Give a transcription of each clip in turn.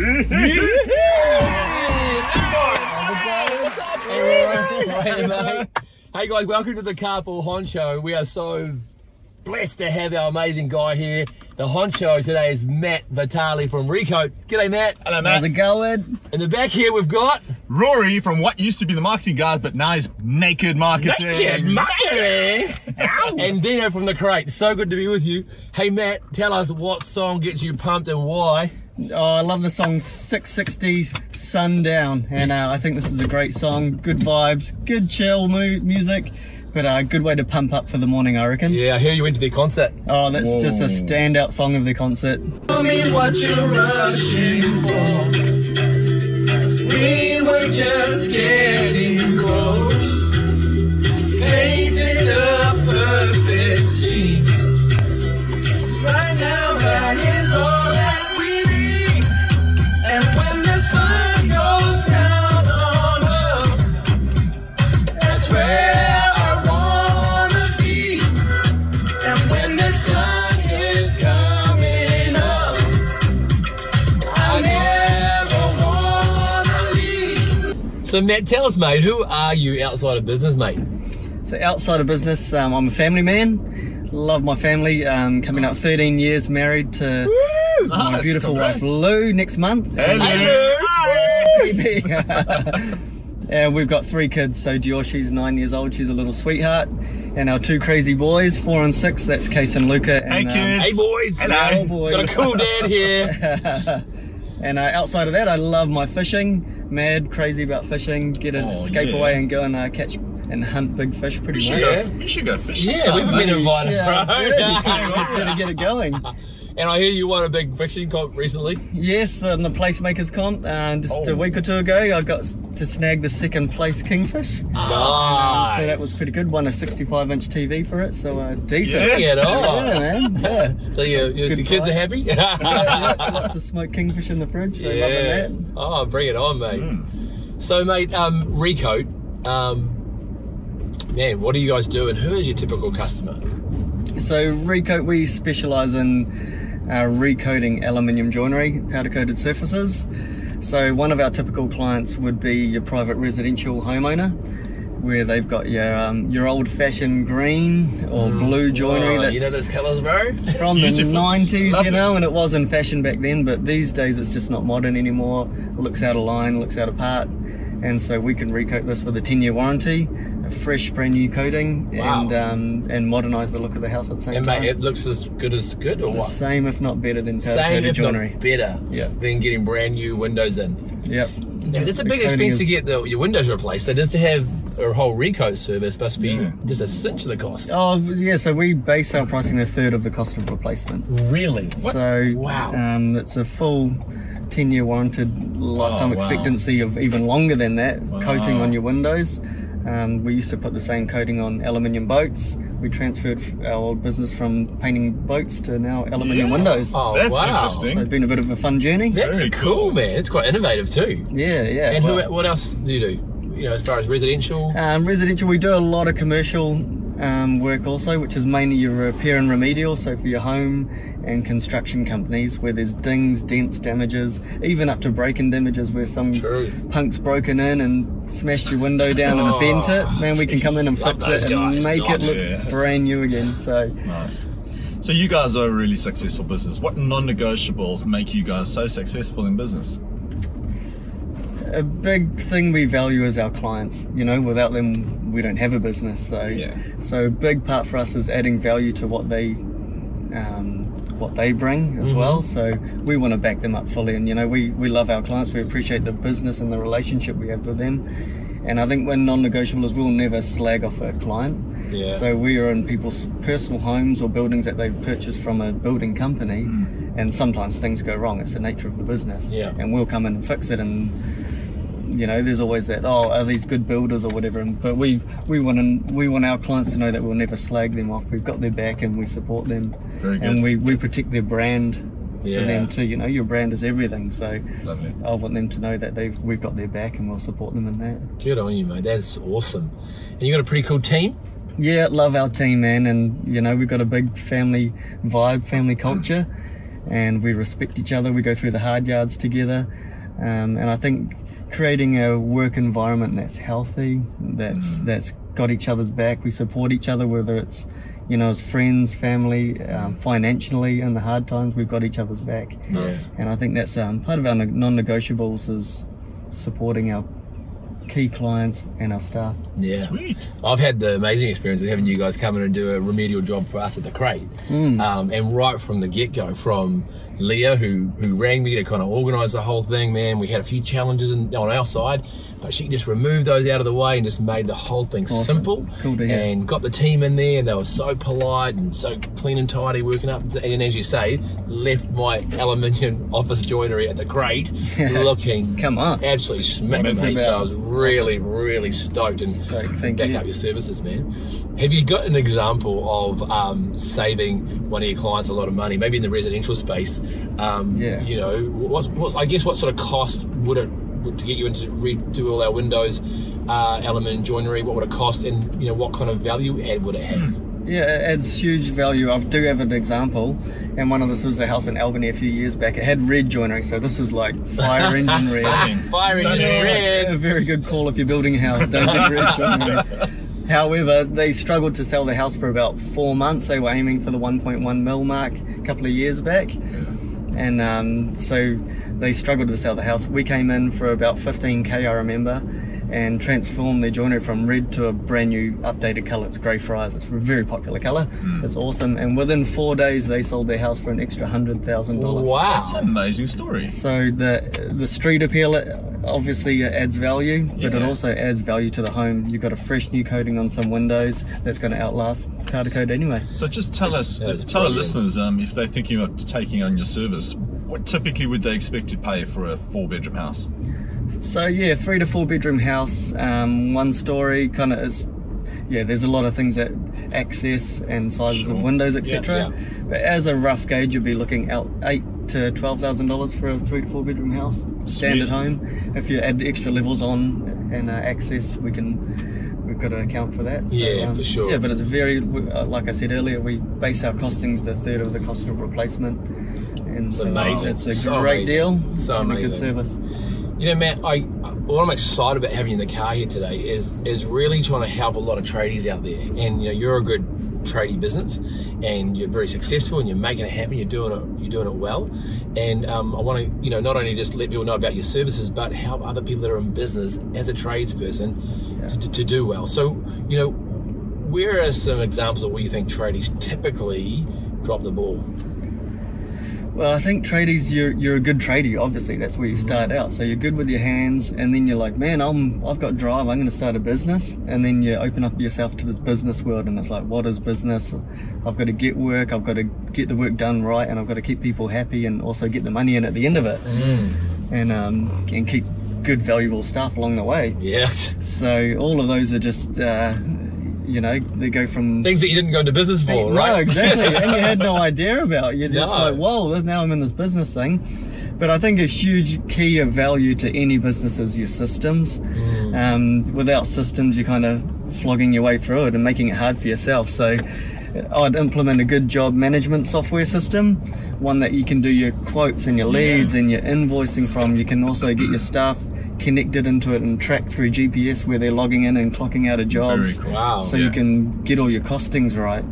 Hey, guys, welcome to the Carpool Honcho. We are so blessed to have our amazing guy here. The honcho today is Matt Vitali from Recoat. G'day, Matt. Hello, How's it going? In the back here, we've got Rory from what used to be the marketing guys, but now is Naked Marketing. Naked Marketing and Dino from the Crate. So good to be with you. Hey, Matt, tell us what song gets you pumped and why. Oh, I love the song Six60 Sundown, and uh, I think this is a great song. Good vibes, good chill mu- music, but a uh, good way to pump up for the morning, I reckon. Yeah, I hear you went to their concert. Oh, that's just a standout song of the concert. Tell me what you're rushing for. We were just getting close. So, Matt, tell us, mate, who are you outside of business, mate? So outside of business, um, I'm a family man. Love my family. Um, coming up 13 years married to my Nice, beautiful congrats. wife Lou next month. Hello. and we've got three kids. So Dior, she's nine years old. She's a little sweetheart. And our two crazy boys, four and six. That's Case and Luca. Hey, And, um, kids. Hey, boys. Hello. Oh, boys. Got a cool dad here. And uh, outside of that, I love my fishing. Mad, crazy about fishing. Get to Oh, escape yeah. away and go and uh, catch and hunt big fish pretty should, much. Yeah. go, we should go fishing. Yeah, we've been invited, Yeah, bro. good. Gotta get it going. and I hear you won a big fishing comp recently. Yes, on the placemakers comp, uh, just Oh. a week or two ago, I got to snag the second place kingfish. Nice. So that was pretty good. Won a 65 inch TV for it, so uh, decent. Yeah. Get on. Yeah, man. Yeah. So you, your, good your kids are happy? Yeah, yeah, Lots of smoked kingfish in the fridge. They Yeah. loving that. Oh, bring it on, mate. Hmm. So, mate, um, Recoat, um, man, what do you guys do, and who is your typical customer? So recoat, we specialise in uh, recoating aluminium joinery, powder coated surfaces. So one of our typical clients would be your private residential homeowner, where they've got your um, your old fashioned green or blue joinery Oh, that's you know those colours, bro? from the 90s, Love you it. know, and it was in fashion back then, but these days it's just not modern anymore. It looks out of line, looks out of part. And so we can recoat this with a 10 year warranty, a fresh brand new coating, Wow. and um, and modernise the look of the house at the same and, time. mate, it looks as good as good, or The what? same, if not better, than powder Same, if joinery. not better, Yeah. than getting brand new windows in. Yep. Yeah, it's a big expense to get the, your windows replaced. So just to have a whole recoat service must be Yeah. just a cinch of the cost. Oh yeah, so we base our pricing a third of the cost of replacement. Really? So Wow. um, it's a full 10 year warranted lifetime Oh, wow. expectancy of even longer than that coating on your windows. Um, we used to put the same coating on aluminium boats. We transferred our old business from painting boats to now aluminium Yeah. windows. Oh, That's wow. interesting. So it's been a bit of a fun journey. That's Very cool, cool. man. It's quite innovative too. Yeah, yeah. And who, what else do you do? You know, as far as residential. Um, residential, we do a lot of commercial um, work also, which is mainly your repair and remedial, so for your home and construction companies where there's dings, dents, damages, even up to break-in damages where some True. punk's broken in and smashed your window down and Oh, bent it. Man, we can come in and fix it and make Nice. it look Yeah. brand new again. So Nice. So you guys are a really successful business. What non-negotiables make you guys so successful in business? A big thing we value is our clients. You know, without them, we don't have a business. So, Yeah. so a big part for us is adding value to what they, um, what they bring as well. So we want to back them up fully. And you know, we we love our clients. We appreciate the business and the relationship we have with them. And I think when non-negotiable is we'll never slag off a client. Yeah. So we are in people's personal homes or buildings that they've purchased from a building company, and sometimes things go wrong. It's the nature of the business. Yeah. And we'll come in and fix it and you know, there's always that. Oh, are these good builders or whatever? And, but we we want to, we want our clients to know that we'll never slag them off. We've got their back and we support them, Very good. and we we protect their brand Yeah. for them too. You know, your brand is everything. So Lovely. I want them to know that they've we've got their back and we'll support them in that. Good on you, mate. That's awesome. And you got a pretty cool team. Yeah, love our team, man, and you know we've got a big family vibe, family culture, and we respect each other. We go through the hard yards together. Um, and I think creating a work environment that's healthy, that's that's got each other's back. We support each other, whether it's you know as friends, family, um, financially in the hard times. We've got each other's back, Yeah. and I think that's um, part of our non-negotiables is supporting our key clients and our staff. Yeah. Sweet. I've had the amazing experience of having you guys come in and do a remedial job for us at the crate. Um, and right from the get go, from Leah, who who rang me to kind of organise the whole thing, man, we had a few challenges in, on our side, but she just removed those out of the way and just made the whole thing Awesome. simple. Cool to hear. And got the team in there, and they were so polite and so clean and tidy, working up. And as you say, left my aluminium office joinery at the crate looking Come on. absolutely smitten. So I was really, really stoked and Stoked, thank back you. up your services, man. Have you got an example of um, saving one of your clients a lot of money, maybe in the residential space? Um, Yeah. You know, what's, what's, I guess what sort of cost would it would, to get you into redo all our windows, uh, aluminium joinery? What would it cost, and you know, what kind of value add would it have? Yeah, it adds huge value. I do have an example, and one of this was a house in Albany a few years back. It had red joinery, so this was like fire engine red. Fire engine Stunning. red. A very good call if you're building a house. Don't get red joinery. However, they struggled to sell the house for about four months. They were aiming for the 1.1 mil mark a couple of years back. And um, so they struggled to sell the house. We came in for about 15k, I remember, and transformed their joinery from red to a brand new updated colour. It's Grey Friars. It's a very popular colour. It's awesome. And within four days, they sold their house for an extra hundred thousand dollars. Wow, that's an amazing story. So the the street appeal obviously adds value, but it also adds value to the home. You've got a fresh new coating on some windows that's going to outlast powder coat anyway. So just tell us, That's tell our listeners, um, if they're thinking about taking on your service, what typically would they expect to pay for a four-bedroom house? So yeah, three to four bedroom house, um, one story, kind of is. Yeah, there's a lot of things that access and sizes of windows, etc. Yeah, But as a rough gauge, you'll be looking out eight to twelve thousand dollars for a three to four bedroom house, standard home. If you add extra levels on and uh, access, we can. We've got to account for that. So, Yeah, for sure. Yeah, but it's very, uh, like I said earlier, we base our costings the third of the cost of replacement, and so amazing. it's a So great amazing. deal So and a good amazing. service. You know, Matt, I what I'm excited about having you in the car here today is is really trying to help a lot of tradies out there. And you know, you're a good tradie business, and you're very successful, and you're making it happen. You're doing it. You're doing it well. And um, I want to, you know, not only just let people know about your services, but help other people that are in business as a tradesperson to, to do well. So, you know, where are some examples of where you think tradies typically drop the ball? Well, I think tradies, you're you're a good tradie. Obviously, that's where you start out. So you're good with your hands, and then you're like, man, I'm I've got drive. I'm going to start a business, and then you open up yourself to this business world, and it's like, what is business? I've got to get work. I've got to get the work done right, and I've got to keep people happy, and also get the money in at the end of it, and um and keep good valuable stuff along the way. Yeah, So all of those are just. Uh, you know, they go from things that you didn't go into business for, right? exactly. and you had no idea about. You're just No. like, whoa, now I'm in this business thing. But I think a huge key of value to any business is your systems. Mm. Um, without systems, you're kind of flogging your way through it and making it hard for yourself. So I'd implement a good job management software system, one that you can do your quotes and your leads and your invoicing from. You can also get your staff connected into it and track through GPS where they're logging in and clocking out of jobs. cool. Wow. So Yeah. you can get all your costings right.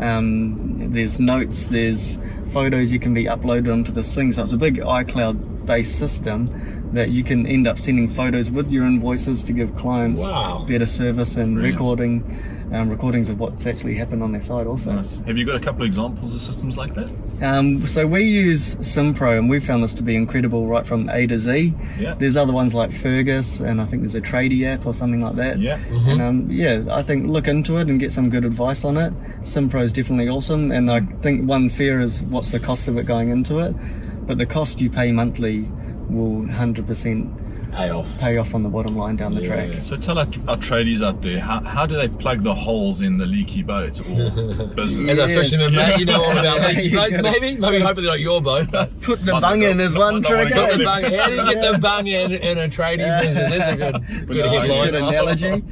Um, there's notes, there's photos you can be uploaded onto this thing. So it's a big iCloud based system that you can end up sending photos with your invoices to give clients Wow. better service and Brilliant. recording um, recordings of what's actually happened on their site also. Nice. Have you got a couple of examples of systems like that? Um, so we use SimPro and we found this to be incredible right from A to Z. Yeah. There's other ones like Fergus and I think there's a tradie app or something like that. Yeah. And um, yeah, I think look into it and get some good advice on it. SimPro is definitely awesome, and I think one fear is what's the cost of it going into it, but the cost you pay monthly will 100% Pay off. pay off on the bottom line down the Yeah. track. So tell our, our tradies out there, how, how do they plug the holes in the leaky boat or business? As a Yes. fisherman, mate, you know all about leaky boats, maybe? Maybe hopefully not your boat. Put the bung in is one Not trick. one Put of the bung, how do you get the bung in, in a trading business? That's a good, good Yeah, good analogy.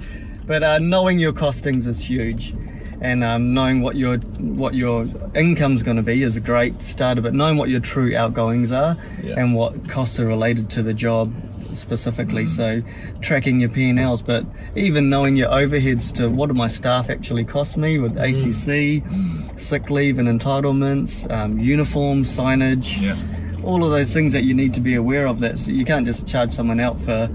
But uh, knowing your costings is huge. And um, knowing what your what your income's going to be is a great starter, but knowing what your true outgoings are Yeah. and what costs are related to the job specifically. So tracking your P&Ls, but even knowing your overheads to what do my staff actually cost me with ACC, sick leave and entitlements, um, uniforms, signage Yeah. all of those things that you need to be aware of that so you can't just charge someone out for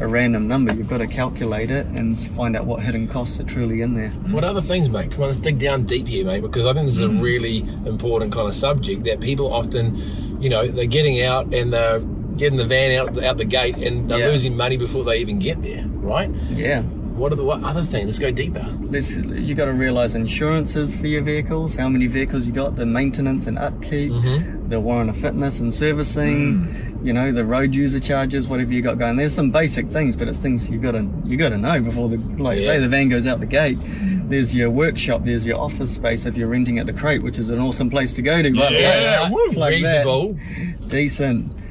a random number you've got to calculate it and find out what hidden costs are truly in there What other things, mate? Come on, let's dig down deep here, mate, because I think this is a mm. really important kind of subject that people often, you know, they're getting out and they're getting the van out out the gate and they're Yeah. losing money before they even get there, right? yeah What are the what other things? Let's go deeper. There's, you got to realize insurances for your vehicles how many vehicles you got the maintenance and upkeep mm-hmm. the warrant of fitness and servicing mm. you know the road user charges whatever you got going there's some basic things but it's things you got to you got to know before the like Yeah. say the van goes out the gate there's your workshop there's your office space if you're renting at the crate which is an awesome place to go to by the way. Yeah, woo. Plug that. reasonable. decent.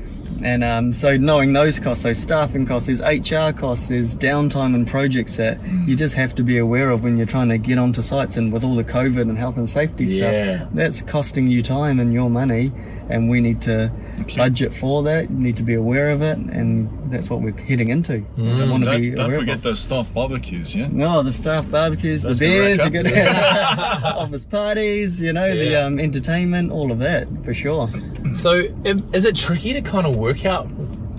And um, so knowing those costs, so staffing costs, there's HR costs, there's downtime and projects that you just have to be aware of when you're trying to get onto sites and with all the COVID and health and safety Yeah. stuff, that's costing you time and your money and we need to budget for that, you need to be aware of it and that's what we're heading into. We want to be Don't, don't forget of it. those staff barbecues, yeah? No, the staff barbecues, Those the can beers, rack the up. good office parties, you know, the um, entertainment, all of that for sure. So, is it tricky to kind of work out,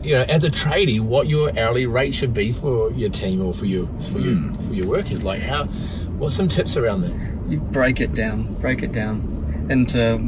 you know, as a tradie, what your hourly rate should be for your team or for your for your hmm. for your workers? Like, how? What's some tips around that? you break it down, break it down into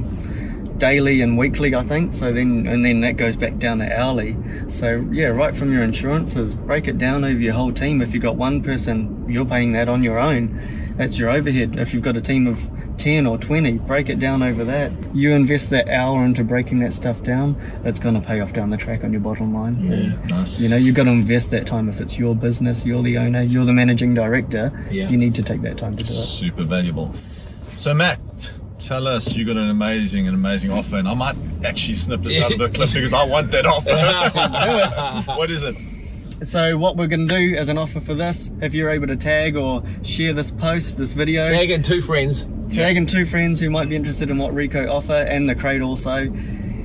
daily and weekly, I think. So then, and then that goes back down to hourly. So yeah, right from your insurances, break it down over your whole team. If you've got one person, you're paying that on your own. That's your overhead. If you've got a team of 10 or 20, break it down over that. You invest that hour into breaking that stuff down, it's going to pay off down the track on your bottom line. Yeah, nice. You know, you've got to invest that time. If it's your business, you're the owner, you're the managing director, Yeah. you need to take that time to do it. Super valuable. So, Matt, tell us you got an amazing, an amazing offer, and I might actually snip this out of the clip because I want that offer. what is it? So what we're going to do as an offer for this, if you're able to tag or share this post, this video, Tag in two friends. tag in two friends who might be interested in what Recoat offer and the crate also,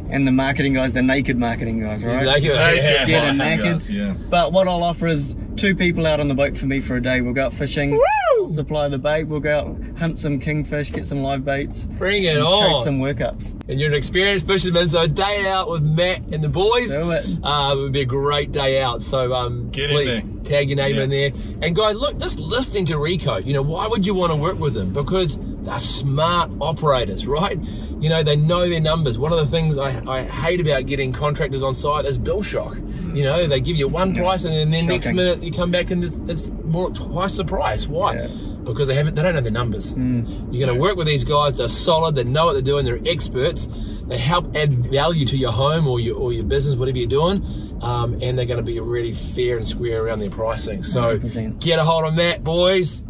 and the marketing guys, the naked marketing guys, right? Like, Hey, yeah. Get yeah, in naked. guys, yeah. But what I'll offer is two people out on the boat for me for a day. We'll go out fishing, Woo! supply the bait. We'll go out hunt some kingfish, get some live baits, Bring it and chase on. some workups. and you're an experienced fisherman, so a day out with Matt and the boys Do it. uh, would be a great day out. So um, Get in please there. tag your name Yeah. in there. And guys, look, just listening to Rico, you know, why would you want to work with him? Because they're smart operators, right? You know, they know their numbers. One of the things I, I hate about getting contractors on site is bill shock. You know, they give you one price and then the next minute you come back and it's, it's more twice the price. Why? Yeah. because they haven't they don't know the numbers. You're going to work with these guys. They're solid. They know what they're doing. They're experts. They help add value to your home or your or your business, whatever you're doing. Um, and they're going to be really fair and square around their pricing. So 100%. get a hold of that, boys.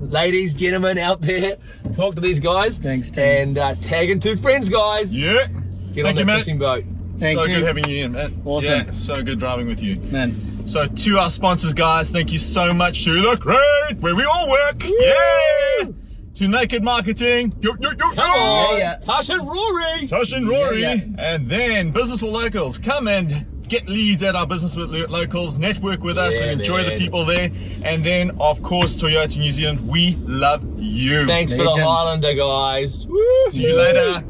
Ladies, gentlemen out there, talk to these guys. Thanks, Tim. And uh, tag in two friends, guys. Yeah. Get Thank on you, that Matt. fishing boat. Thank so you. good having you in, man. Awesome. Yeah, so good driving with you. Man, So to our sponsors, guys, thank you so much to the Crate, where we all work. Yeah. To Naked Marketing. Yo, yo, yo, Come on, Yeah, yeah. Tash and Rory. Tosh and Rory. Yeah, And then Business with Locals. Come and get leads at our business with locals, network with us, and enjoy man. the people there. And then, of course, Toyota New Zealand, we love you. Thanks Legends. for the Highlander, guys. Woo, See you later.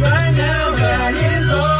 Right now,